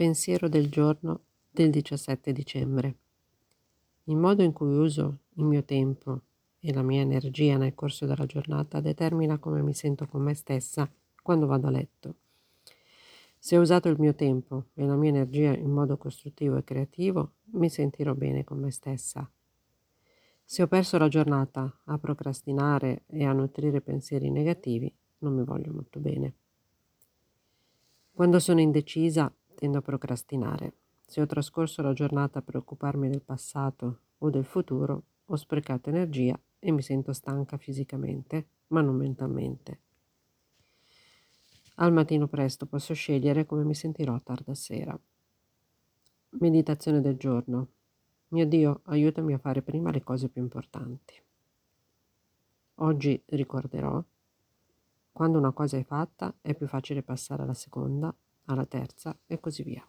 Pensiero del giorno del 17 dicembre. Il modo in cui uso il mio tempo e la mia energia nel corso della giornata determina come mi sento con me stessa quando vado a letto. Se ho usato il mio tempo e la mia energia in modo costruttivo e creativo, mi sentirò bene con me stessa. Se ho perso la giornata a procrastinare e a nutrire pensieri negativi, non mi voglio molto bene. Quando sono indecisa, tendo a procrastinare. Se ho trascorso la giornata a preoccuparmi del passato o del futuro, ho sprecato energia e mi sento stanca fisicamente, ma non mentalmente. Al mattino presto posso scegliere come mi sentirò a tarda sera. Meditazione del giorno. Mio Dio, aiutami a fare prima le cose più importanti. Oggi ricorderò, quando una cosa è fatta è più facile passare alla seconda alla terza e così via.